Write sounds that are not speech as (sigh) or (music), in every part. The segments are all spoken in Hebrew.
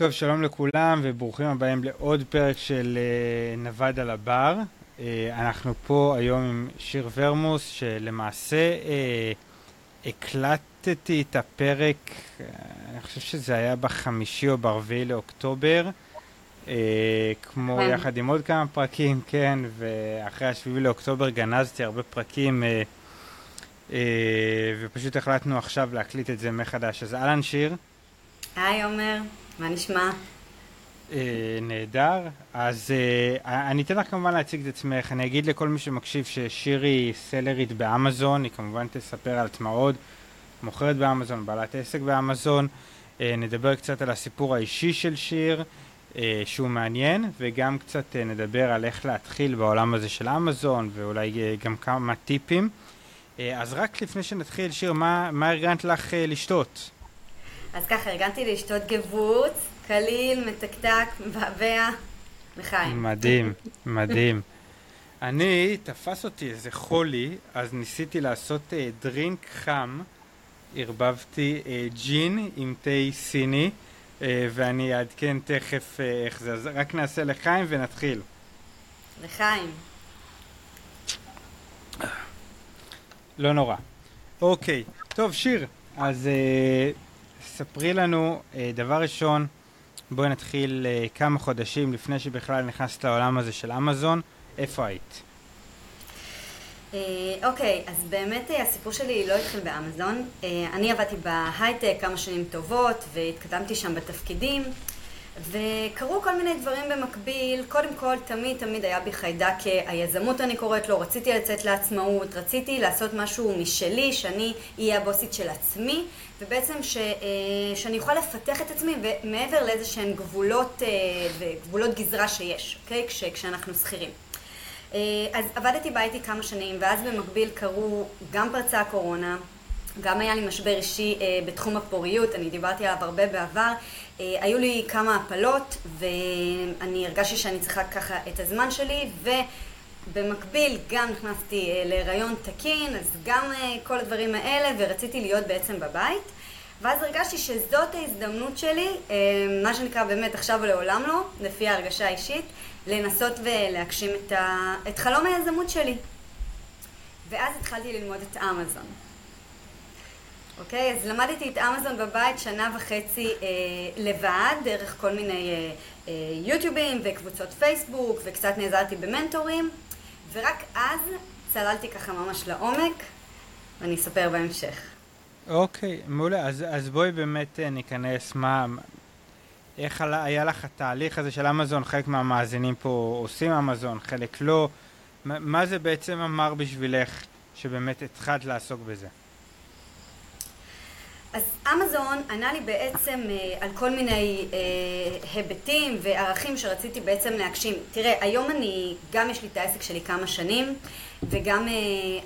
טוב, שלום לכולם וברוכים הבאים לעוד פרק של uh, נווד על הבר. Uh, אנחנו פה היום עם שיר ורמוס, שלמעשה uh, הקלטתי את הפרק, אני חושב שזה היה בחמישי או ברביעי לאוקטובר, כמו כן. יחד עם עוד כמה פרקים, (laughs) כן, ואחרי השביעי לאוקטובר גנזתי הרבה פרקים, ופשוט החלטנו עכשיו להקליט את זה מחדש. אז אהלן שיר. היי עומר, מה נשמע? אה, נהדר. אז אה, אני אתן לך כמובן להציג את עצמך. אני אגיד לכל מי שמקשיב ששירי סלרית באמזון, היא כמובן תספר על עצמה עוד. מוכרת באמזון, בעלת עסק באמזון. אה, נדבר קצת על הסיפור האישי של שיר, אה, שהוא מעניין, וגם קצת אה, נדבר על איך להתחיל בעולם הזה של אמזון, ואולי אה, גם כמה טיפים. אה, אז רק לפני שנתחיל, שיר, מה, מה ארגנת לך אה, לשתות? אז ככה, ארגנתי לשתות גבוץ, קליל, מתקתק, מבעבע, לחיים. מדהים, מדהים. אני, תפס אותי איזה חולי, אז ניסיתי לעשות אה, דרינק חם, ערבבתי אה, ג'ין עם תה סיני, אה, ואני אעדכן תכף אה, איך זה, אז רק נעשה לחיים ונתחיל. לחיים. לא נורא. אוקיי, טוב, שיר, אז אה, ספרי לנו, אה, דבר ראשון, בואי נתחיל אה, כמה חודשים לפני שבכלל נכנסת לעולם הזה של אמזון, איפה היית? אה, אוקיי, אז באמת הסיפור שלי לא התחיל באמזון. אני עבדתי בהייטק כמה שנים טובות והתקדמתי שם בתפקידים וקרו כל מיני דברים במקביל. קודם כל, תמיד תמיד היה בי חיידק היזמות אני קוראת לו, רציתי לצאת לעצמאות, רציתי לעשות משהו משלי, שאני אהיה הבוסית של עצמי, ובעצם ש, אה, שאני אוכל לפתח את עצמי ומעבר לאיזה שהן גבולות, אה, וגבולות גזרה שיש, אוקיי? כש, כשאנחנו שכירים. אה, אז עבדתי בהייטק כמה שנים, ואז במקביל קרו, גם פרצה הקורונה, גם היה לי משבר אישי אה, בתחום הפוריות, אני דיברתי עליו הרבה בעבר. אה, היו לי כמה הפלות, ואני הרגשתי שאני צריכה ככה את הזמן שלי, ובמקביל גם נכנסתי להיריון תקין, אז גם כל הדברים האלה, ורציתי להיות בעצם בבית. ואז הרגשתי שזאת ההזדמנות שלי, אה, מה שנקרא באמת עכשיו לעולם לא, לפי ההרגשה האישית, לנסות ולהגשים את, ה... את חלום היזמות שלי. ואז התחלתי ללמוד את אמזון. אוקיי, אז למדתי את אמזון בבית שנה וחצי אה, לבד, דרך כל מיני אה, אה, יוטיובים וקבוצות פייסבוק, וקצת נעזרתי במנטורים, ורק אז צללתי ככה ממש לעומק, ואני אספר בהמשך. אוקיי, מעולה. אז, אז בואי באמת אה, ניכנס מה... איך היה לך התהליך הזה של אמזון? חלק מהמאזינים פה עושים אמזון, חלק לא. מה, מה זה בעצם אמר בשבילך שבאמת התחלת לעסוק בזה? אז אמזון ענה לי בעצם אה, על כל מיני אה, היבטים וערכים שרציתי בעצם להגשים. תראה, היום אני, גם יש לי את העסק שלי כמה שנים, וגם אה,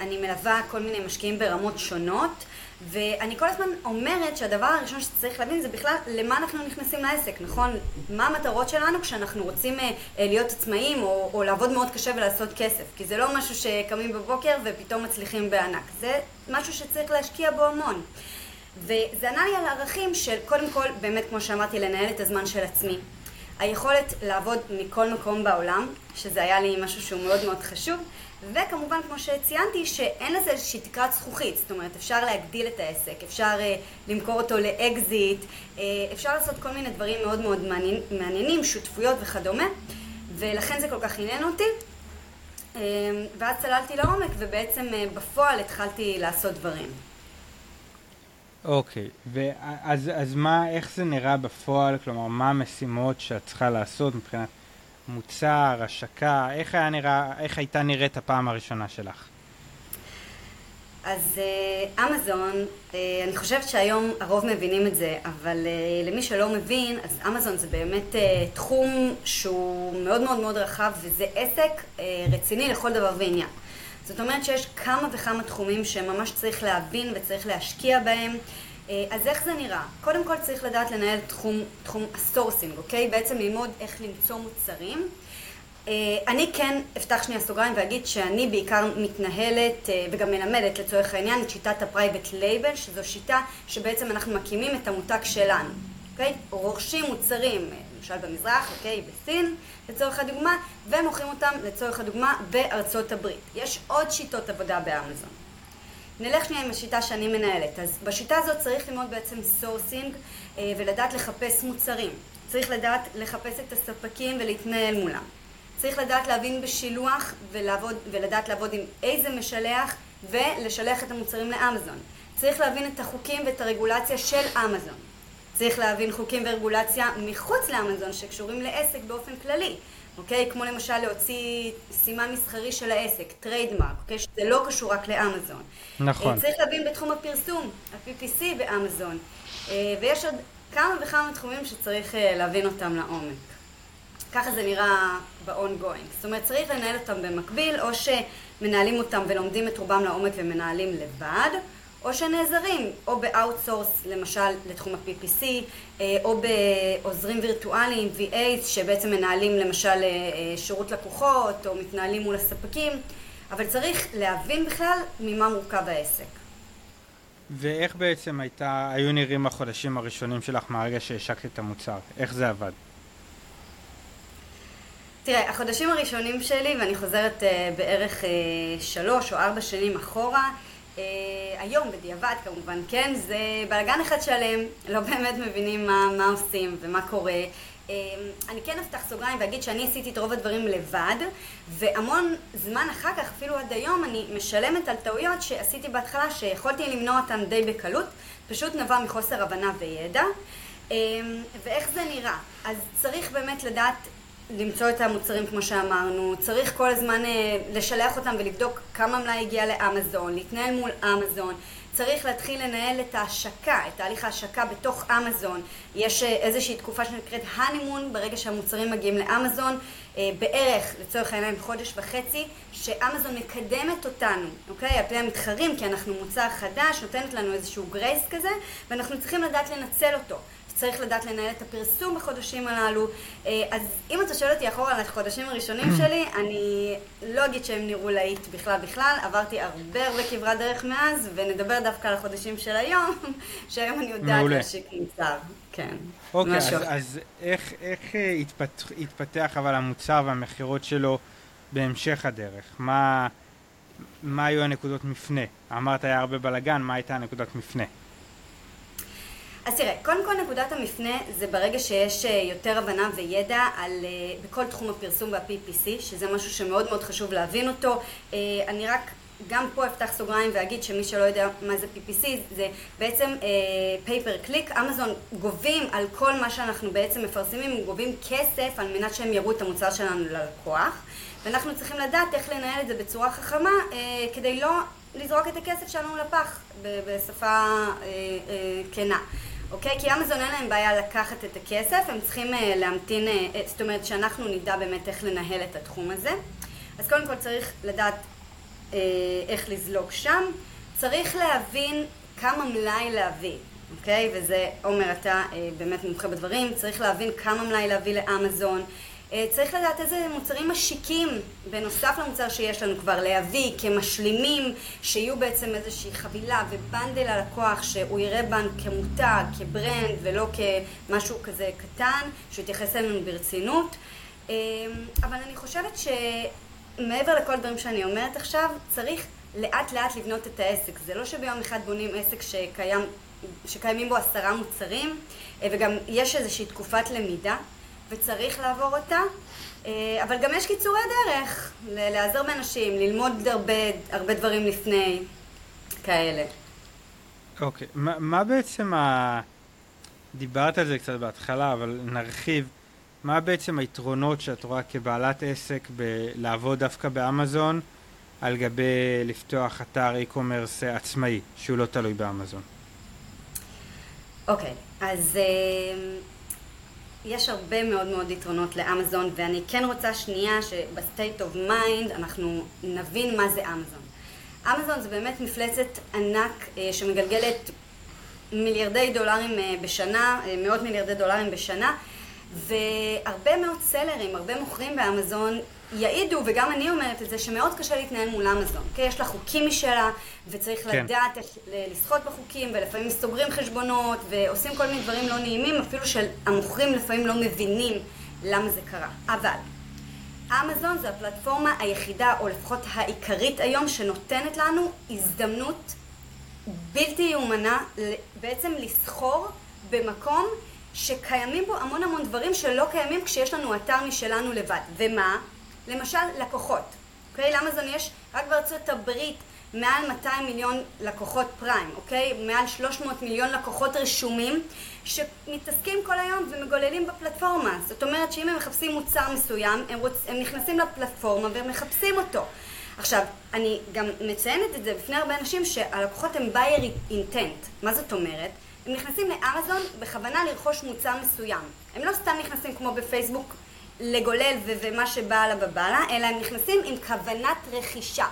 אני מלווה כל מיני משקיעים ברמות שונות, ואני כל הזמן אומרת שהדבר הראשון שצריך להבין זה בכלל למה אנחנו נכנסים לעסק, נכון? מה המטרות שלנו כשאנחנו רוצים אה, אה, להיות עצמאים או, או לעבוד מאוד קשה ולעשות כסף, כי זה לא משהו שקמים בבוקר ופתאום מצליחים בענק, זה משהו שצריך להשקיע בו המון. וזה ענה לי על ערכים של קודם כל, באמת כמו שאמרתי, לנהל את הזמן של עצמי. היכולת לעבוד מכל מקום בעולם, שזה היה לי משהו שהוא מאוד מאוד חשוב, וכמובן, כמו שציינתי, שאין לזה איזושהי תקרת זכוכית, זאת אומרת, אפשר להגדיל את העסק, אפשר uh, למכור אותו לאקזיט, uh, אפשר לעשות כל מיני דברים מאוד מאוד מעניינים, שותפויות וכדומה, ולכן זה כל כך עניין אותי. Uh, ואז צללתי לעומק, ובעצם uh, בפועל התחלתי לעשות דברים. אוקיי, ואז אז מה, איך זה נראה בפועל? כלומר, מה המשימות שאת צריכה לעשות מבחינת מוצר, השקה? איך, נראה, איך הייתה נראית הפעם הראשונה שלך? אז אה, אמזון, uh, אני חושבת שהיום הרוב מבינים את זה, אבל uh, למי שלא מבין, אז אמזון זה באמת תחום שהוא מאוד מאוד מאוד רחב, וזה עסק רציני לכל דבר ועניין. זאת אומרת שיש כמה וכמה תחומים שממש צריך להבין וצריך להשקיע בהם. אז איך זה נראה? קודם כל צריך לדעת לנהל תחום, תחום ה sourcing, אוקיי? בעצם ללמוד איך למצוא מוצרים. אני כן אפתח שנייה סוגריים ואגיד שאני בעיקר מתנהלת וגם מלמדת לצורך העניין את שיטת ה-Private Label, שזו שיטה שבעצם אנחנו מקימים את המותג שלנו. אוקיי? רוכשים מוצרים, למשל במזרח, אוקיי? בסין, לצורך הדוגמה, ומוכרים אותם לצורך הדוגמה בארצות הברית. יש עוד שיטות עבודה באמזון. נלך שנייה עם השיטה שאני מנהלת. אז בשיטה הזאת צריך ללמוד בעצם sourcing אה, ולדעת לחפש מוצרים. צריך לדעת לחפש את הספקים ולהתנהל מולם. צריך לדעת להבין בשילוח ולעבוד, ולדעת לעבוד עם איזה משלח ולשלח את המוצרים לאמזון. צריך להבין את החוקים ואת הרגולציה של אמזון. צריך להבין חוקים ורגולציה מחוץ לאמזון שקשורים לעסק באופן כללי. אוקיי? כמו למשל להוציא סימן מסחרי של העסק, trademark, אוקיי? שזה לא קשור רק לאמזון. נכון. צריך להבין בתחום הפרסום, ה-PPC באמזון. אה, ויש עוד כמה וכמה תחומים שצריך אה, להבין אותם לעומק. ככה זה נראה ב-ongoing. זאת אומרת, צריך לנהל אותם במקביל, או שמנהלים אותם ולומדים את רובם לעומק ומנהלים לבד, או שנעזרים, או ב-outsource, למשל, לתחום ה-PPC, אה, או בעוזרים וירטואליים, VAs, שבעצם מנהלים למשל אה, אה, שירות לקוחות, או מתנהלים מול הספקים, אבל צריך להבין בכלל ממה מורכב העסק. ואיך בעצם הייתה, היו נראים החודשים הראשונים שלך מהרגע שהשקת את המוצר? איך זה עבד? תראה, החודשים הראשונים שלי, ואני חוזרת uh, בערך uh, שלוש או ארבע שנים אחורה, היום בדיעבד כמובן, כן, זה בלאגן אחד שלם, לא באמת מבינים מה, מה עושים ומה קורה. Uh, אני כן אפתח סוגריים ואגיד שאני עשיתי את רוב הדברים לבד, והמון זמן אחר כך, אפילו עד היום, אני משלמת על טעויות שעשיתי בהתחלה, שיכולתי למנוע אותן די בקלות, פשוט נבע מחוסר הבנה וידע. Uh, ואיך זה נראה? אז צריך באמת לדעת למצוא את המוצרים כמו שאמרנו, צריך כל הזמן אה, לשלח אותם ולבדוק כמה מלאי הגיע לאמזון, להתנהל מול אמזון, צריך להתחיל לנהל את ההשקה, את תהליך ההשקה בתוך אמזון. יש אה, איזושהי תקופה שנקראת הנימון, ברגע שהמוצרים מגיעים לאמזון, אה, בערך, לצורך העניין, חודש וחצי, שאמזון מקדמת אותנו, אוקיי? על פני המתחרים, כי אנחנו מוצר חדש, נותנת לנו איזשהו גרייס כזה, ואנחנו צריכים לדעת לנצל אותו. צריך לדעת לנהל את הפרסום בחודשים הללו. אה, אז אם אתה שואל אותי אחורה על החודשים הראשונים (clears throat) שלי, אני לא אגיד שהם נראו להיט בכלל בכלל, עברתי הרבה הרבה כברת דרך מאז, ונדבר דווקא על החודשים של היום, (laughs) שהיום אני יודעת להשיק מוצר. כן. אוקיי, אז, אז איך, איך אה, התפתח, התפתח אבל המוצר והמכירות שלו בהמשך הדרך? מה, מה היו הנקודות מפנה? אמרת היה הרבה בלאגן, מה הייתה הנקודת מפנה? אז תראה, קודם כל נקודת המפנה זה ברגע שיש אה, יותר הבנה וידע על, אה, בכל תחום הפרסום וה-PPC, שזה משהו שמאוד מאוד חשוב להבין אותו. אה, אני רק גם פה אפתח סוגריים ואגיד שמי שלא יודע מה זה PPC, זה בעצם פייפר קליק. אמזון גובים על כל מה שאנחנו בעצם מפרסמים, גובים כסף על מנת שהם יראו את המוצר שלנו ללקוח. ואנחנו צריכים לדעת איך לנהל את זה בצורה חכמה כדי לא לזרוק את הכסף שלנו לפח בשפה כנה. אוקיי? כי אמזון אין להם בעיה לקחת את הכסף, הם צריכים uh, להמתין, uh, זאת אומרת שאנחנו נדע באמת איך לנהל את התחום הזה. אז קודם כל צריך לדעת uh, איך לזלוג שם. צריך להבין כמה מלאי להביא, אוקיי? וזה, עומר, אתה uh, באמת מומחה בדברים, צריך להבין כמה מלאי להביא לאמזון. אה, צריך לדעת איזה מוצרים משיקים בנוסף למוצר שיש לנו כבר להביא כמשלימים שיהיו בעצם איזושהי חבילה ובנדל ללקוח שהוא יראה בנו כמותג, כברנד ולא כמשהו כזה קטן שיתייחס אלינו ברצינות. אה, אבל אני חושבת שמעבר לכל הדברים שאני אומרת עכשיו צריך לאט לאט לבנות את העסק. זה לא שביום אחד בונים עסק שקיים, שקיימים בו עשרה מוצרים אה, וגם יש איזושהי תקופת למידה וצריך לעבור אותה, אה, אבל גם יש קיצורי דרך, להיעזר באנשים, ללמוד הרבה, הרבה דברים לפני, כאלה. אוקיי, okay. מה, מה בעצם ה... דיברת על זה קצת בהתחלה, אבל נרחיב. מה בעצם היתרונות שאת רואה כבעלת עסק בלעבוד דווקא באמזון על גבי לפתוח אתר e-commerce עצמאי, שהוא לא תלוי באמזון? אוקיי, okay, אז... Uh... יש הרבה מאוד מאוד יתרונות לאמזון, ואני כן רוצה שנייה שב state of mind אנחנו נבין מה זה אמזון. אמזון זה באמת מפלצת ענק אה, שמגלגלת מיליארדי דולרים אה, בשנה, אה, מאות מיליארדי דולרים בשנה, והרבה מאוד סלרים, הרבה מוכרים באמזון יעידו, וגם אני אומרת את זה, שמאוד קשה להתנהל מול אמזון. Okay? יש לה חוקים משלה, וצריך כן. לדעת לסחוט בחוקים, ולפעמים סוגרים חשבונות, ועושים כל מיני דברים לא נעימים, אפילו שהמוכרים לפעמים לא מבינים למה זה קרה. אבל אמזון זו הפלטפורמה היחידה, או לפחות העיקרית היום, שנותנת לנו הזדמנות בלתי יאומנה בעצם לסחור במקום שקיימים בו המון המון דברים שלא קיימים כשיש לנו אתר משלנו לבד. ומה? למשל, לקוחות. אוקיי? לאמזון יש רק בארצות הברית מעל 200 מיליון לקוחות פריים, אוקיי? מעל 300 מיליון לקוחות רשומים שמתעסקים כל היום ומגוללים בפלטפורמה. זאת אומרת שאם הם מחפשים מוצר מסוים, הם, רוצ... הם נכנסים לפלטפורמה והם מחפשים אותו. עכשיו, אני גם מציינת את זה בפני הרבה אנשים שהלקוחות הם buyer intent. מה זאת אומרת? הם נכנסים לאמזון בכוונה לרכוש מוצר מסוים. הם לא סתם נכנסים כמו בפייסבוק לגולל ומה שבא לה בבא לה, אלא הם נכנסים עם כוונת רכישה.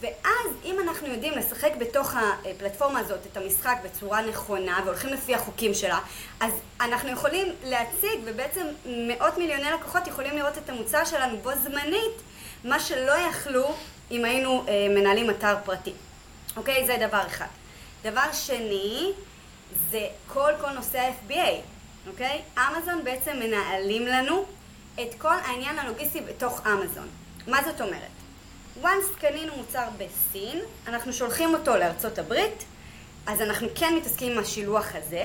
ואז אם אנחנו יודעים לשחק בתוך הפלטפורמה הזאת את המשחק בצורה נכונה והולכים לפי החוקים שלה, אז אנחנו יכולים להציג ובעצם מאות מיליוני לקוחות יכולים לראות את המוצר שלנו בו זמנית, מה שלא יכלו אם היינו אה, מנהלים אתר פרטי. אוקיי? זה דבר אחד. דבר שני, זה כל כל נושא ה-FBA, אוקיי? אמזון בעצם מנהלים לנו את כל העניין הלוגיסטי בתוך אמזון. מה זאת אומרת? once קנינו מוצר בסין, אנחנו שולחים אותו לארצות הברית, אז אנחנו כן מתעסקים עם השילוח הזה,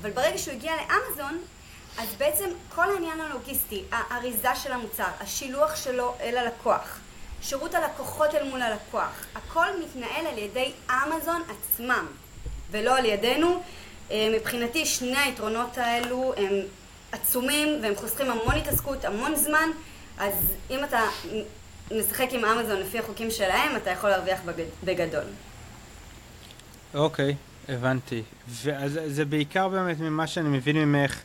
אבל ברגע שהוא הגיע לאמזון, אז בעצם כל העניין הלוגיסטי, האריזה של המוצר, השילוח שלו אל הלקוח, שירות הלקוחות אל מול הלקוח, הכל מתנהל על ידי אמזון עצמם, ולא על ידינו. אה, מבחינתי שני היתרונות האלו הם עצומים והם חוסכים המון התעסקות, המון זמן, אז אם אתה משחק עם אמזון לפי החוקים שלהם, אתה יכול להרוויח בגדול. אוקיי, okay, הבנתי. ואז זה בעיקר באמת ממה שאני מבין ממך,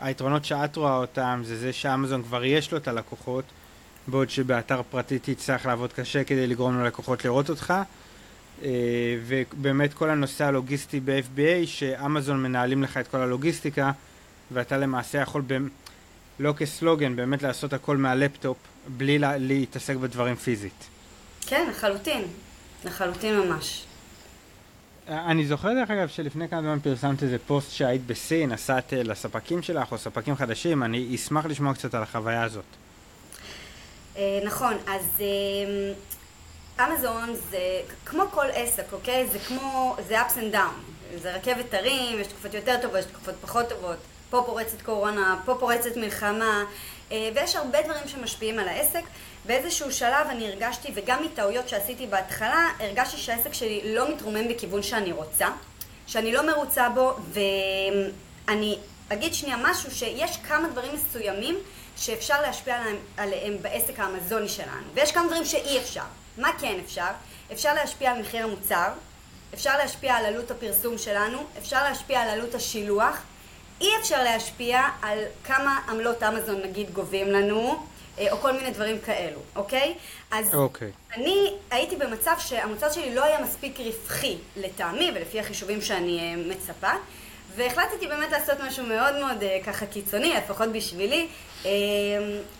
היתרונות שאת רואה אותם, זה זה שאמזון כבר יש לו את הלקוחות, בעוד שבאתר פרטי תצטרך לעבוד קשה כדי לגרום ללקוחות לראות אותך. אה, ובאמת כל הנושא הלוגיסטי ב-FBA, שאמזון מנהלים לך את כל הלוגיסטיקה, ואתה למעשה יכול, ב... לא כסלוגן, באמת לעשות הכל מהלפטופ, בלי לה... להתעסק בדברים פיזית. כן, לחלוטין. לחלוטין ממש. אני זוכר דרך אגב שלפני כמה זמן פרסמת איזה פוסט שהיית בסין, נסעת לספקים שלך או ספקים חדשים, אני אשמח לשמוע קצת על החוויה הזאת. אה, נכון, אז אה, אמזון זה כמו כל עסק, אוקיי? זה כמו, זה ups and down. זה רכבת הרים, יש תקופות יותר טובות, יש תקופות פחות טובות. פה פורצת קורונה, פה פורצת מלחמה, אה, ויש הרבה דברים שמשפיעים על העסק. באיזשהו שלב אני הרגשתי, וגם מטעויות שעשיתי בהתחלה, הרגשתי שהעסק שלי לא מתרומם בכיוון שאני רוצה, שאני לא מרוצה בו, ואני אגיד שנייה משהו, שיש כמה דברים מסוימים שאפשר להשפיע עליהם, עליהם בעסק האמזוני שלנו, ויש כמה דברים שאי אפשר. מה כן אפשר? אפשר להשפיע על מחיר המוצר, אפשר להשפיע על עלות הפרסום שלנו, אפשר להשפיע על עלות השילוח, אי אפשר להשפיע על כמה עמלות אמזון נגיד גובים לנו, אה, או כל מיני דברים כאלו, אוקיי? אז אוקיי. אני הייתי במצב שהמוצר שלי לא היה מספיק רווחי לטעמי ולפי החישובים שאני אה, מצפה, והחלטתי באמת לעשות משהו מאוד מאוד אה, ככה קיצוני, לפחות בשבילי.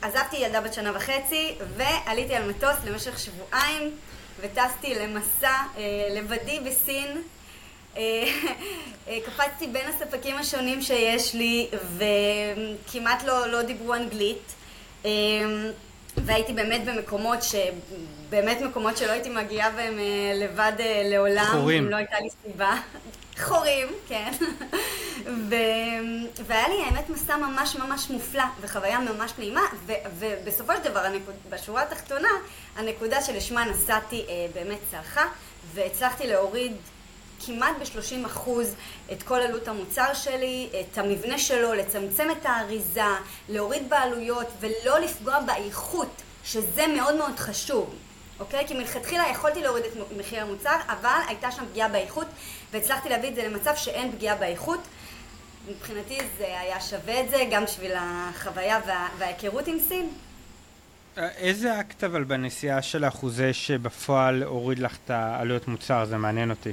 עזבתי ילדה בת שנה וחצי ועליתי על מטוס למשך שבועיים וטסתי למסע לבדי בסין. אה, אה, קפצתי בין הספקים השונים שיש לי וכמעט לא, לא דיברו אנגלית. אה, והייתי באמת במקומות באמת מקומות שלא הייתי מגיעה בהם לבד לעולם. חורים. אם לא הייתה לי סיבה. חורים, כן. ו... והיה לי האמת מסע ממש ממש מופלא וחוויה ממש נעימה ו... ובסופו של דבר הנקוד... בשורה התחתונה הנקודה שלשמה נסעתי באמת צלחה והצלחתי להוריד כמעט ב-30% את כל עלות המוצר שלי, את המבנה שלו, לצמצם את האריזה, להוריד בעלויות ולא לפגוע באיכות, שזה מאוד מאוד חשוב. אוקיי? כי מלכתחילה יכולתי להוריד את מחיר המוצר, אבל הייתה שם פגיעה באיכות, והצלחתי להביא את זה למצב שאין פגיעה באיכות. מבחינתי זה היה שווה את זה, גם בשביל החוויה וה... וההיכרות עם סין. איזה אקט אבל בנסיעה של אחוזי שבפועל הוריד לך את העלויות מוצר? זה מעניין אותי.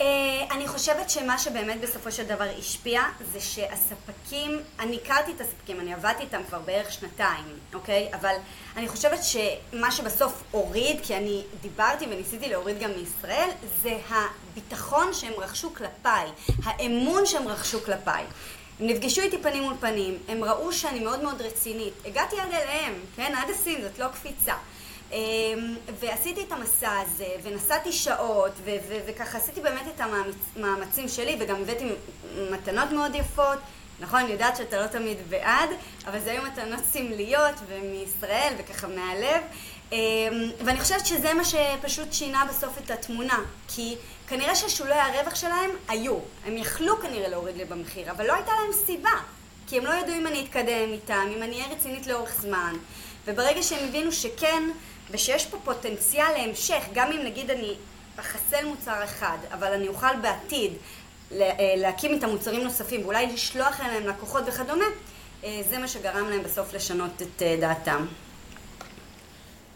אה, אני חושבת שמה שבאמת בסופו של דבר השפיע זה שהספקים, אני הכרתי את הספקים, אני עבדתי איתם כבר בערך שנתיים, אוקיי? אבל אני חושבת שמה שבסוף הוריד, כי אני דיברתי וניסיתי להוריד גם מישראל, זה הביטחון שהם רכשו כלפיי, האמון שהם רכשו כלפיי. הם נפגשו איתי פנים מול פנים, הם ראו שאני מאוד מאוד רצינית. הגעתי עד אליהם, כן? עד הסין, זאת לא קפיצה. אמ, ועשיתי את המסע הזה, ונסעתי שעות, וככה עשיתי באמת את המאמצים שלי, וגם הבאתי מתנות מאוד יפות. נכון, אני יודעת שאתה לא תמיד בעד, אבל זה היו מתנות סמליות, ומישראל, וככה מהלב. אמ, ואני חושבת שזה מה שפשוט שינה בסוף את התמונה. כי כנראה ששולי הרווח שלהם היו. הם יכלו כנראה להוריד לי במחיר, אבל לא הייתה להם סיבה. כי הם לא ידעו אם אני אתקדם איתם, אם אני אהיה רצינית לאורך זמן. וברגע שהם הבינו שכן, ושיש פה פוטנציאל להמשך, גם אם נגיד אני אחסל מוצר אחד, אבל אני אוכל בעתיד אה, להקים את המוצרים נוספים ואולי לשלוח אליהם לקוחות וכדומה, אה, זה מה שגרם להם בסוף לשנות את אה, דעתם.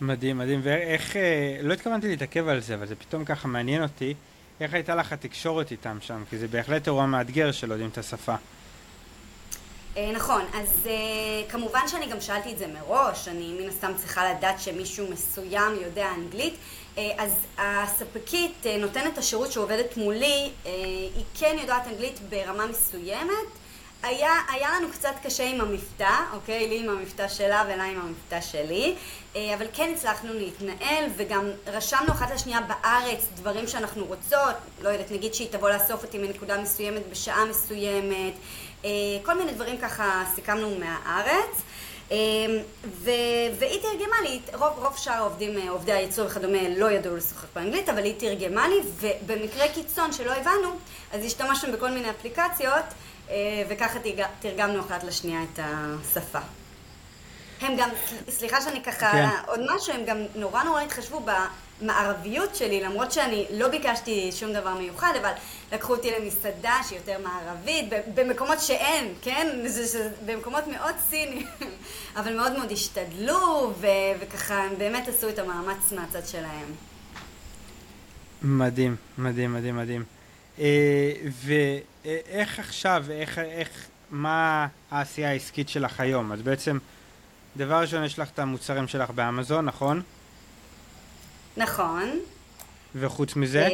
מדהים, מדהים. ואיך, לא התכוונתי להתעכב על זה, אבל זה פתאום ככה מעניין אותי, איך הייתה לך התקשורת איתם שם? כי זה בהחלט אירוע מאתגר שלא יודעים את השפה. אה, נכון, אז uh, כמובן שאני גם שאלתי את זה מראש, אני מן הסתם צריכה לדעת שמישהו מסוים יודע אנגלית, uh, אז הספקית נותנת השירות שעובדת מולי, היא כן יודעת אנגלית ברמה מסוימת, היה, היה לנו קצת קשה עם המבטא, אוקיי? לי עם המבטא שלה ולה עם המבטא שלי, אבל כן הצלחנו להתנהל וגם רשמנו אחת לשנייה בארץ דברים שאנחנו רוצות, לא יודעת, נגיד שהיא תבוא לאסוף אותי מנקודה מסוימת בשעה מסוימת, אה, כל מיני דברים ככה סיכמנו מהארץ. אה, ו- והיא תרגמה לי, רוב, רוב שאר העובדים, אה, עובדי הייצור וכדומה לא ידעו לשוחח באנגלית, אבל היא תרגמה לי, ובמקרה קיצון שלא הבנו, אז השתמשנו בכל מיני אפליקציות, וככה תרגמנו אחת לשנייה את השפה. הם גם, סליחה שאני ככה, כן. עוד משהו, הם גם נורא נורא התחשבו במערביות שלי, למרות שאני לא ביקשתי שום דבר מיוחד, אבל לקחו אותי למסעדה שהיא יותר מערבית, במקומות שאין, כן? זה, זה, במקומות מאוד ציניים, (laughs) אבל מאוד מאוד השתדלו, ו, וככה הם באמת עשו את המאמץ מהצד שלהם. מדהים, מדהים, מדהים, מדהים. אה, ואיך עכשיו, איך, איך, מה העשייה העסקית שלך היום? אז בעצם... דבר ראשון, יש לך את המוצרים שלך באמזון, נכון? נכון. וחוץ מזה? אה,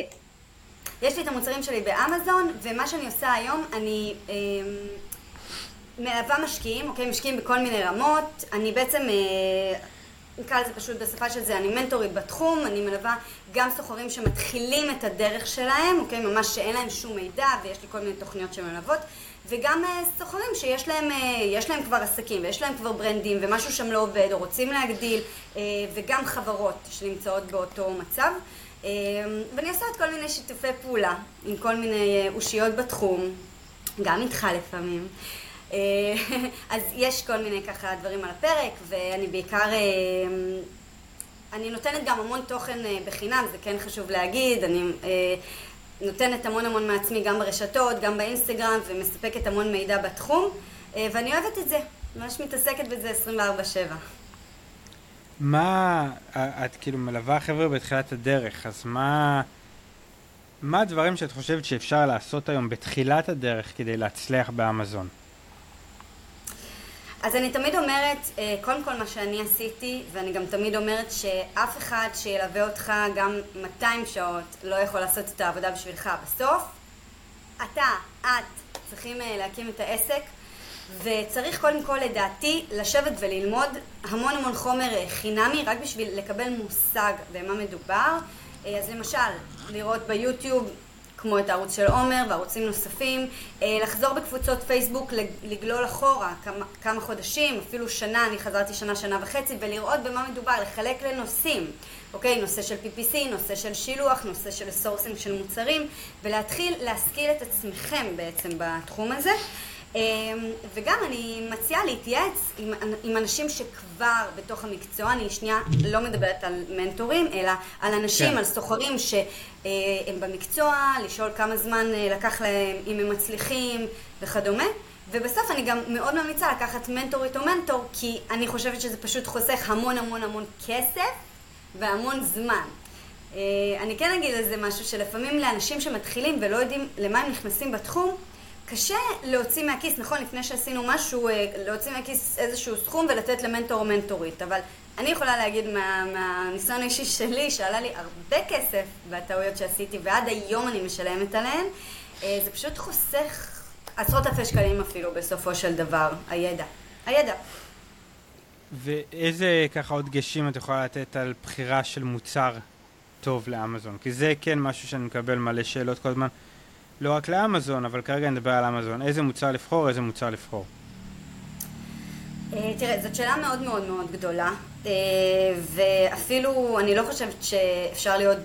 יש לי את המוצרים שלי באמזון, ומה שאני עושה היום, אני אה, מלווה משקיעים, אוקיי? משקיעים בכל מיני רמות. אני בעצם, אה, נקרא לזה פשוט בשפה של זה, אני מנטורית בתחום, אני מלווה גם סוחרים שמתחילים את הדרך שלהם, אוקיי? ממש שאין להם שום מידע, ויש לי כל מיני תוכניות שמלוות. וגם אה, סוחרים שיש להם, אה, להם כבר עסקים ויש להם כבר ברנדים ומשהו שם לא עובד או רוצים להגדיל אה, וגם חברות שנמצאות באותו מצב. ואני עושה את כל מיני שיתופי פעולה עם כל מיני אושיות בתחום, גם איתך לפעמים. (laughs) אז יש כל מיני ככה דברים על הפרק ואני בעיקר אני נותנת גם המון תוכן בחינם, זה כן חשוב להגיד, אני נותנת המון המון מעצמי גם ברשתות, גם באינסטגרם, ומספקת המון מידע בתחום, אה, ואני אוהבת את זה, ממש מתעסקת בזה 24/7. מה, את כאילו מלווה חבר'ה בתחילת הדרך, אז מה, מה הדברים שאת חושבת שאפשר לעשות היום בתחילת הדרך כדי להצליח באמזון? אז אני תמיד אומרת, אה, קודם כל מה שאני עשיתי, ואני גם תמיד אומרת שאף אחד שילווה אותך גם 200 שעות לא יכול לעשות את העבודה בשבילך. בסוף, אתה, את, צריכים אה, להקים את העסק, וצריך קודם כל לדעתי לשבת וללמוד המון המון חומר אה, חינמי רק בשביל לקבל מושג במה מדובר. אז למשל, לראות ביוטיוב כמו את הערוץ של עומר וערוצים נוספים, אה, לחזור בקבוצות פייסבוק, לגלול אחורה כמה, כמה חודשים, אפילו שנה, אני חזרתי שנה, שנה וחצי, ולראות במה מדובר, לחלק לנושאים, אוקיי? נושא של PPC, נושא של שילוח, נושא של sourcing של מוצרים, ולהתחיל להשכיל את עצמכם בעצם בתחום הזה. אמ, וגם אני מציעה להתייעץ עם, עם אנשים שכבר בתוך המקצוע, אני שנייה לא מדברת על מנטורים, אלא על אנשים, כן. על סוחרים שהם במקצוע, לשאול כמה זמן אה, לקח להם, אם הם מצליחים וכדומה. ובסוף אני גם מאוד ממליצה לקחת מנטורית או מנטור, כי אני חושבת שזה פשוט חוסך המון המון המון כסף והמון זמן. אני כן אגיד על זה משהו, שלפעמים לאנשים שמתחילים ולא יודעים למה הם נכנסים בתחום, קשה להוציא מהכיס, נכון, לפני שעשינו משהו, להוציא מהכיס איזשהו סכום ולתת למנטור או מנטורית, אבל אני יכולה להגיד מה, מהניסיון האישי שלי, שעלה לי הרבה כסף בטעויות שעשיתי, ועד היום אני משלמת עליהן, זה פשוט חוסך עשרות אלפי שקלים אפילו בסופו של דבר, הידע. הידע. ואיזה ככה עוד דגשים את יכולה לתת על בחירה של מוצר טוב לאמזון? כי זה כן משהו שאני מקבל מלא שאלות כל הזמן, לא רק לאמזון, אבל כרגע נדבר על אמזון. איזה מוצר לבחור, איזה מוצר לבחור? אה, תראה, זאת שאלה מאוד מאוד מאוד גדולה, אה, ואפילו אני לא חושבת שאפשר להיות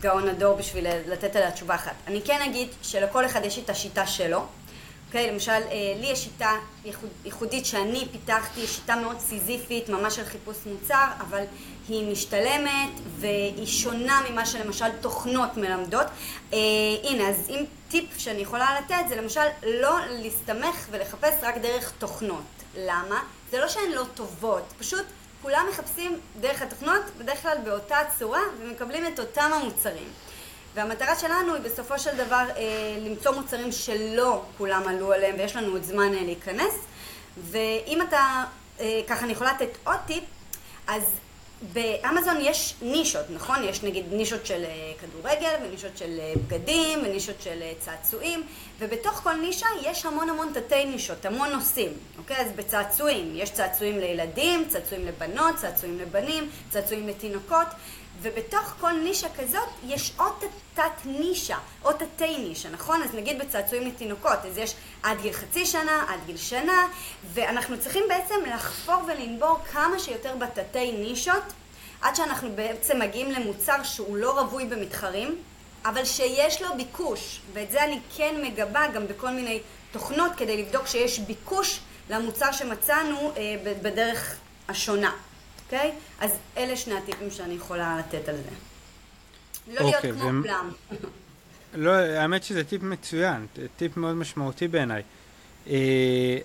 גאון הדור בשביל לתת עליה תשובה אחת. אני כן אגיד שלכל אחד יש את השיטה שלו. אוקיי, למשל, אה, לי יש שיטה ייחודית שאני פיתחתי, שיטה מאוד סיזיפית, ממש של חיפוש מוצר, אבל היא משתלמת והיא שונה ממה שלמשל תוכנות מלמדות. אה, הנה, אז אם טיפ שאני יכולה לתת זה למשל לא להסתמך ולחפש רק דרך תוכנות. למה? זה לא שהן לא טובות, פשוט כולם מחפשים דרך התוכנות, בדרך כלל באותה צורה, ומקבלים את אותם המוצרים. והמטרה שלנו היא בסופו של דבר אה, למצוא מוצרים שלא כולם עלו עליהם ויש לנו עוד זמן אה, להיכנס. ואם אתה, אה, ככה אני יכולה לתת עוד טיפ, אז באמזון יש נישות, נכון? יש נגיד נישות של אה, כדורגל ונישות של אה, בגדים ונישות של אה, צעצועים ובתוך כל נישה יש המון המון תתי נישות, המון נושאים, אוקיי? אז בצעצועים יש צעצועים לילדים, צעצועים לבנות, צעצועים לבנים, צעצועים לתינוקות ובתוך כל נישה כזאת יש עוד תת נישה, עוד תתי נישה, נכון? אז נגיד בצעצועים לתינוקות, אז יש עד גיל חצי שנה, עד גיל שנה, ואנחנו צריכים בעצם לחפור ולנבור כמה שיותר בתתי נישות, עד שאנחנו בעצם מגיעים למוצר שהוא לא רווי במתחרים, אבל שיש לו ביקוש, ואת זה אני כן מגבה גם בכל מיני תוכנות כדי לבדוק שיש ביקוש למוצר שמצאנו אה, בדרך השונה. אוקיי? אז אלה שני הטיפים שאני יכולה לתת על זה. לא להיות אוקיי, כמו כולם. לא, האמת שזה טיפ מצוין, טיפ מאוד משמעותי בעיניי. אה,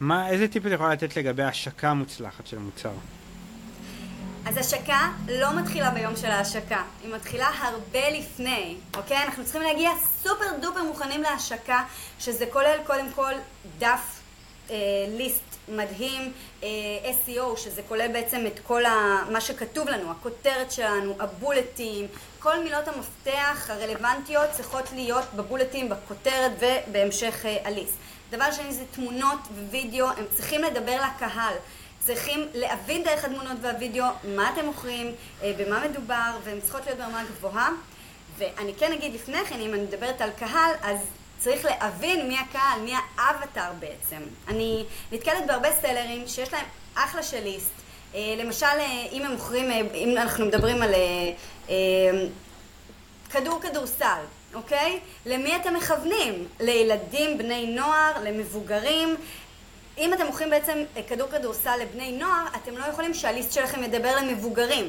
מה, איזה טיפ את יכולה לתת לגבי השקה מוצלחת של מוצר? אז השקה לא מתחילה ביום של ההשקה, היא מתחילה הרבה לפני, אוקיי? אנחנו צריכים להגיע סופר דופר מוכנים להשקה, שזה כולל קודם כל דף אה, ליסט מדהים, אה, SEO, שזה כולל בעצם את כל ה, מה שכתוב לנו, הכותרת שלנו, הבולטים, כל מילות המפתח הרלוונטיות צריכות להיות בבולטים, בכותרת ובהמשך אה, הליסט. דבר שני זה תמונות ווידאו, הם צריכים לדבר לקהל. צריכים להבין דרך התמונות והווידאו מה אתם מוכרים, אה, במה מדובר, והן צריכות להיות ברמה גבוהה. ואני כן אגיד לפני כן, אם אני מדברת על קהל, אז צריך להבין מי הקהל, מי האבטר בעצם. אני נתקלת בהרבה סלרים שיש להם אחלה של ליסט. אה, למשל, אה, אם הם מוכרים, אה, אם אנחנו מדברים על כדור כדורסל, אוקיי? למי אתם מכוונים? לילדים, בני נוער, למבוגרים? אם אתם מוכרים בעצם כדור כדורסל לבני נוער, אתם לא יכולים שהליסט שלכם ידבר למבוגרים.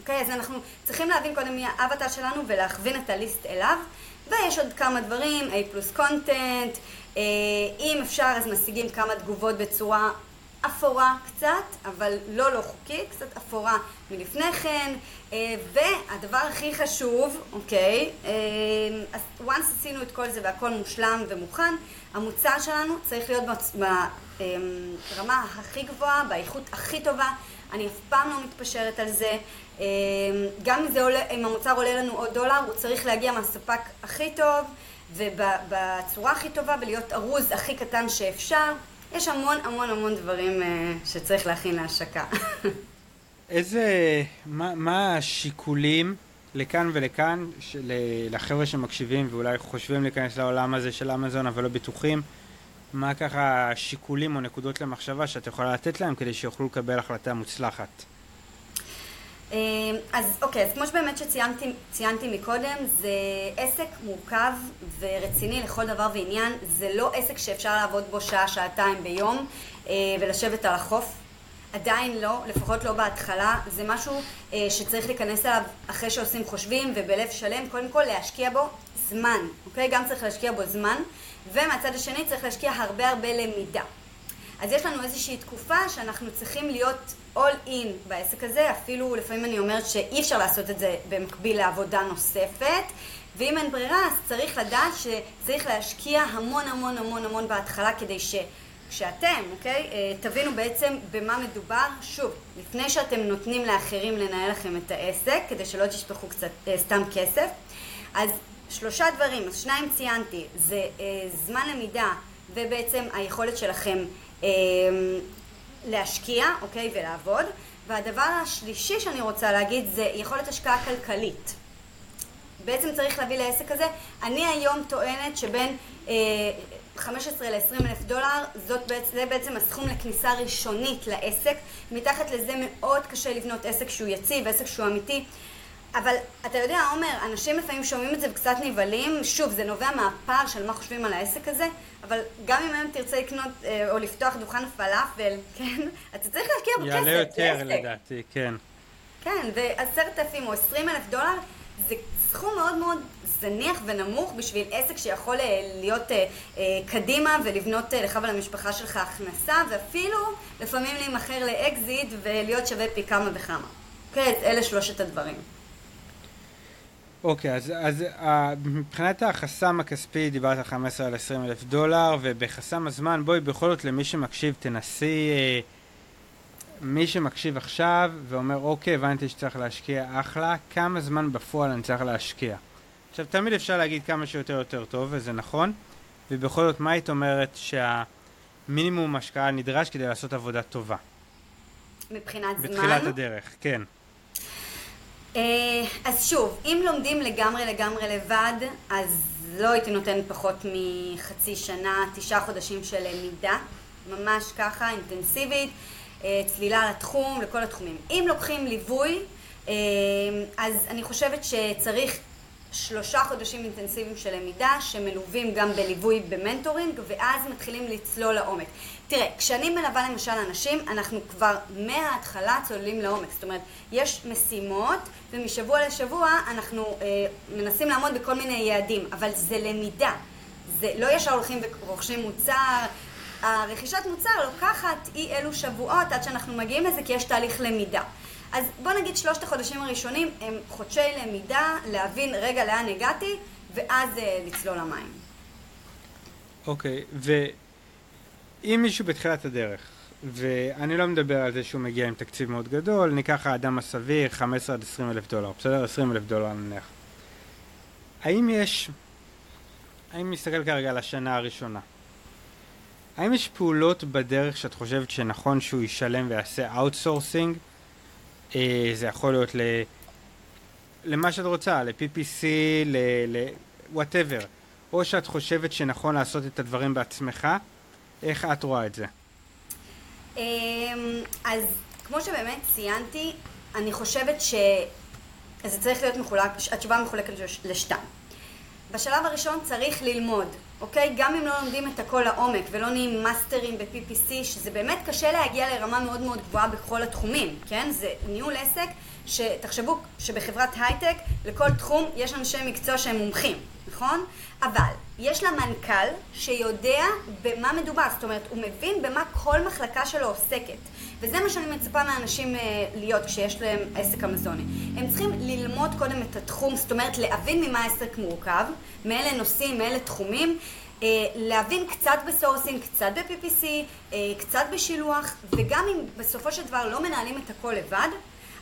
אוקיי? אז אנחנו צריכים להבין קודם מי האבטר שלנו ולהכווין את הליסט אליו. ויש עוד כמה דברים, A פלוס קונטנט, אה, אם אפשר אז משיגים כמה תגובות בצורה אפורה קצת, אבל לא לא חוקית, קצת אפורה מלפני כן, אה, והדבר הכי חשוב, אוקיי, אה, אז once עשינו את כל זה והכל מושלם ומוכן, המוצר שלנו צריך להיות ברמה הכי גבוהה, באיכות הכי טובה, אני אף פעם לא מתפשרת על זה, גם אם, עולה, אם המוצר עולה לנו עוד דולר, הוא צריך להגיע מהספק הכי טוב ובצורה הכי טובה ולהיות ארוז הכי קטן שאפשר. יש המון המון המון דברים אה, שצריך להכין להשקה. (laughs) איזה, מה, מה השיקולים לכאן ולכאן, של, לחבר'ה שמקשיבים ואולי חושבים להיכנס לעולם הזה של אמזון אבל לא בטוחים, מה ככה השיקולים או נקודות למחשבה שאת יכולה לתת להם כדי שיוכלו לקבל החלטה מוצלחת? אמ, אז אוקיי, אז כמו שבאמת שציינתי מקודם, זה עסק מורכב ורציני לכל דבר ועניין. זה לא עסק שאפשר לעבוד בו שעה, שעתיים ביום אה, ולשבת על החוף. עדיין לא, לפחות לא בהתחלה. זה משהו אה, שצריך להיכנס אליו אחרי שעושים חושבים ובלב שלם. קודם כל להשקיע בו זמן, אוקיי? גם צריך להשקיע בו זמן. ומהצד השני צריך להשקיע הרבה הרבה למידה. אז יש לנו איזושהי תקופה שאנחנו צריכים להיות all in בעסק הזה, אפילו לפעמים אני אומרת שאי אפשר לעשות את זה במקביל לעבודה נוספת, ואם אין ברירה אז צריך לדעת שצריך להשקיע המון המון המון המון בהתחלה כדי ש... כשאתם, אוקיי, אה, תבינו בעצם במה מדובר, שוב, לפני שאתם נותנים לאחרים לנהל לכם את העסק, כדי שלא תשפכו קצת אה, סתם כסף, אז שלושה דברים, אז שניים ציינתי, זה אה, זמן למידה ובעצם היכולת שלכם להשקיע, אוקיי, ולעבוד, והדבר השלישי שאני רוצה להגיד זה יכולת השקעה כלכלית. בעצם צריך להביא לעסק הזה, אני היום טוענת שבין אה, 15 ל-20 אלף דולר, זאת בעצם, זה בעצם הסכום לכניסה ראשונית לעסק. מתחת לזה מאוד קשה לבנות עסק שהוא יציב, עסק שהוא אמיתי. אבל אתה יודע, עומר, אנשים לפעמים שומעים את זה וקצת נבהלים, שוב, זה נובע מהפער של מה חושבים על העסק הזה, אבל גם אם היום תרצה לקנות אה, או לפתוח דוכן פלאפל, (laughs) כן, אתה צריך להשקיע בכסף, יעלה יותר לדעתי, כן. כן, ועשרת אלפים או עשרים אלף דולר זה סכום מאוד מאוד זניח ונמוך בשביל עסק שיכול אה, להיות אה, אה, קדימה ולבנות לך ולמשפחה שלך הכנסה ואפילו לפעמים להימכר לאקזיט ולהיות שווה פי כמה וכמה. כן, אלה שלושת הדברים. אוקיי, okay, אז, אז uh, מבחינת החסם הכספי דיברת 15 על 20 אלף דולר ובחסם הזמן בואי בכל זאת למי שמקשיב תנסי uh, מי שמקשיב עכשיו ואומר אוקיי הבנתי שצריך להשקיע אחלה כמה זמן בפועל אני צריך להשקיע עכשיו, תמיד אפשר להגיד כמה שיותר יותר טוב, וזה נכון, ובכל זאת, מה היית אומרת שהמינימום השקעה נדרש כדי לעשות עבודה טובה? מבחינת זמן? בתחילת הדרך, כן. אה, אז שוב, אם לומדים לגמרי לגמרי לבד, אז לא הייתי נותנת פחות מחצי שנה, תשעה חודשים של למידה, ממש ככה, אינטנסיבית, אה, צלילה לתחום, לכל התחומים. אם לוקחים ליווי, אה, אז אני חושבת שצריך שלושה חודשים אינטנסיביים של למידה שמלווים גם בליווי במנטורינג ואז מתחילים לצלול לעומק. תראה, כשאני מלווה למשל אנשים, אנחנו כבר מההתחלה צוללים לעומק. זאת אומרת, יש משימות ומשבוע לשבוע אנחנו אה, מנסים לעמוד בכל מיני יעדים, אבל זה למידה. זה לא ישר הולכים ורוכשים מוצר. הרכישת מוצר לוקחת אי אלו שבועות עד שאנחנו מגיעים לזה כי יש תהליך למידה. אז בוא נגיד שלושת החודשים הראשונים הם חודשי למידה, להבין רגע לאן הגעתי, ואז uh, לצלול למים. אוקיי, okay, ואם מישהו בתחילת הדרך, ואני לא מדבר על זה שהוא מגיע עם תקציב מאוד גדול, ניקח האדם הסביר 15 עד 20 אלף דולר, בסדר? 20 אלף דולר נניח. האם יש, האם נסתכל כרגע על השנה הראשונה, האם יש פעולות בדרך שאת חושבת שנכון שהוא ישלם ויעשה outsourcing זה יכול להיות ל... למה שאת רוצה, ל-PPC, ל-whatever. או שאת חושבת שנכון לעשות את הדברים בעצמך, איך את רואה את זה? אמ, אז כמו שבאמת ציינתי, אני חושבת ש... אז זה צריך להיות מחולק, התשובה מחולקת לשתיים. בשלב הראשון צריך ללמוד, אוקיי? גם אם לא לומדים את הכל לעומק ולא נהיים מאסטרים ב-PPC, שזה באמת קשה להגיע לרמה מאוד מאוד גבוהה בכל התחומים, כן? זה ניהול עסק, שתחשבו שבחברת הייטק לכל תחום יש אנשי מקצוע שהם מומחים, נכון? אבל יש לה מנכ"ל שיודע במה מדובר, זאת אומרת, הוא מבין במה כל מחלקה שלו עוסקת. וזה מה שאני מצפה מאנשים אה, להיות כשיש להם עסק אמזוני. הם צריכים ללמוד קודם את התחום, זאת אומרת להבין ממה העסק מורכב, מאלה נושאים, מאלה תחומים, אה, להבין קצת ב sourcing, קצת ב-PPC, אה, קצת בשילוח, וגם אם בסופו של דבר לא מנהלים את הכל לבד,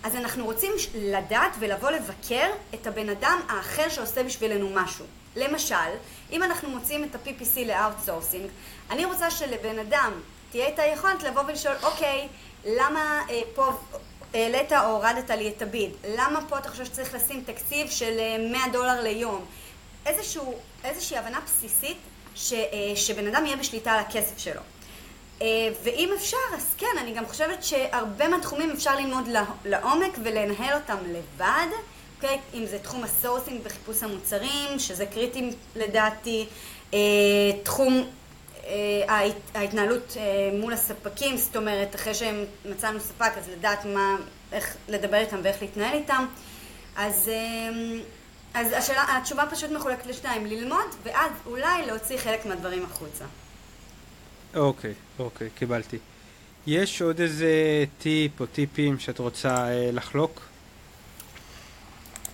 אז אנחנו רוצים לדעת ולבוא לבקר את הבן אדם האחר שעושה בשבילנו משהו. למשל, אם אנחנו מוצאים את ה-PPC ל-outsourcing, אני רוצה שלבן אדם תהיה את היכולת לבוא ולשאול, אוקיי, למה אה, פה העלית או הורדת לי את הביד? למה פה אתה חושב שצריך לשים תקציב של 100 אה, דולר ליום? איזשהו, איזושהי הבנה בסיסית ש, אה, שבן אדם יהיה בשליטה על הכסף שלו. אה, ואם אפשר, אז כן, אני גם חושבת שהרבה מהתחומים אפשר ללמוד לעומק ולנהל אותם לבד. אוקיי? אם זה תחום ה sourcing וחיפוש המוצרים, שזה קריטי לדעתי, אה, תחום אה, ההתנהלות אה, מול הספקים, זאת אומרת, אחרי שמצאנו ספק, אז לדעת מה, איך לדבר איתם ואיך להתנהל איתם. אז, אז השאלה, התשובה פשוט מחולקת לשתיים, ללמוד, ואז אולי להוציא חלק מהדברים החוצה. אוקיי, אוקיי, קיבלתי. יש עוד איזה טיפ או טיפים שאת רוצה אה, לחלוק?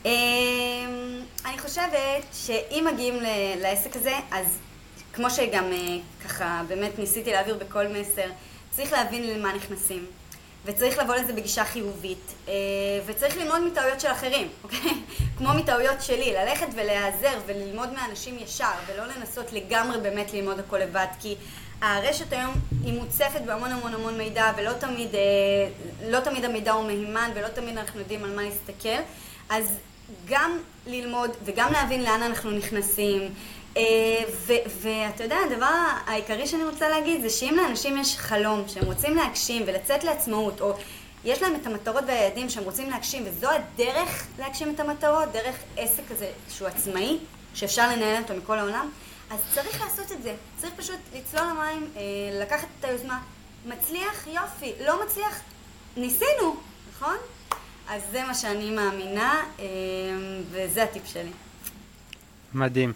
אמ, אני חושבת שאם מגיעים לעסק הזה, אז כמו שגם אה, ככה באמת ניסיתי להעביר בכל מסר, צריך להבין למה נכנסים. וצריך לבוא לזה בגישה חיובית, אה, וצריך ללמוד מטעויות של אחרים, (laughs) אוקיי? כמו מטעויות שלי, ללכת ולהיעזר וללמוד מאנשים ישר, ולא לנסות לגמרי באמת ללמוד הכל לבד, כי הרשת היום היא מוצפת בהמון המון המון מידע, ולא תמיד, אה, לא תמיד המידע הוא מהימן, ולא תמיד אנחנו יודעים על מה להסתכל, אז גם ללמוד וגם להבין לאן אנחנו נכנסים, אה, ואתה יודע, הדבר העיקרי שאני רוצה להגיד זה שאם לאנשים יש חלום שהם רוצים להגשים ולצאת לעצמאות, או יש להם את המטרות והיעדים שהם רוצים להגשים, וזו הדרך להגשים את המטרות, דרך עסק כזה שהוא עצמאי, שאפשר לנהל אותו מכל העולם, אז צריך לעשות את זה. צריך פשוט לצלול למים, אה, לקחת את היוזמה. מצליח? יופי. לא מצליח? ניסינו, נכון? אז זה מה שאני מאמינה, אה, וזה הטיפ שלי. מדהים.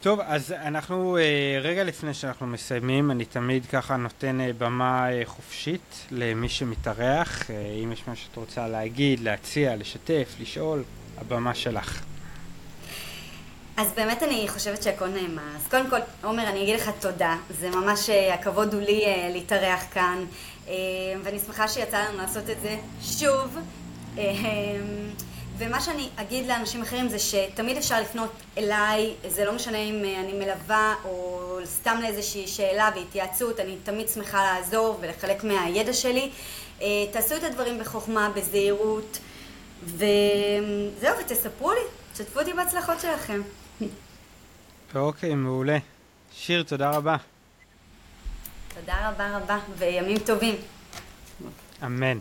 טוב, אז אנחנו אה, רגע לפני שאנחנו מסיימים, אני תמיד ככה נותן אה, במה אה, חופשית למי שמתארח. אם יש מה שאת רוצה להגיד, להציע, לשתף, לשאול, הבמה שלך. אז באמת אני חושבת שהכל נאמר. אז קודם כל, עומר, אני אגיד לך תודה. זה ממש, הכבוד הוא לי להתארח כאן, ואני שמחה שיצא לנו לעשות את זה שוב. ומה שאני אגיד לאנשים אחרים זה שתמיד אפשר לפנות אליי, זה לא משנה אם אה, אני מלווה או סתם לאיזושהי שאלה והתייעצות, אני תמיד שמחה לעזור ולחלק מהידע שלי. אה, תעשו את הדברים בחוכמה, בזהירות, וזהו, ותספרו לי, תשתפו אותי בהצלחות שלכם. אוקיי, מעולה. שיר, תודה רבה. תודה רבה רבה, וימים טובים. אמן.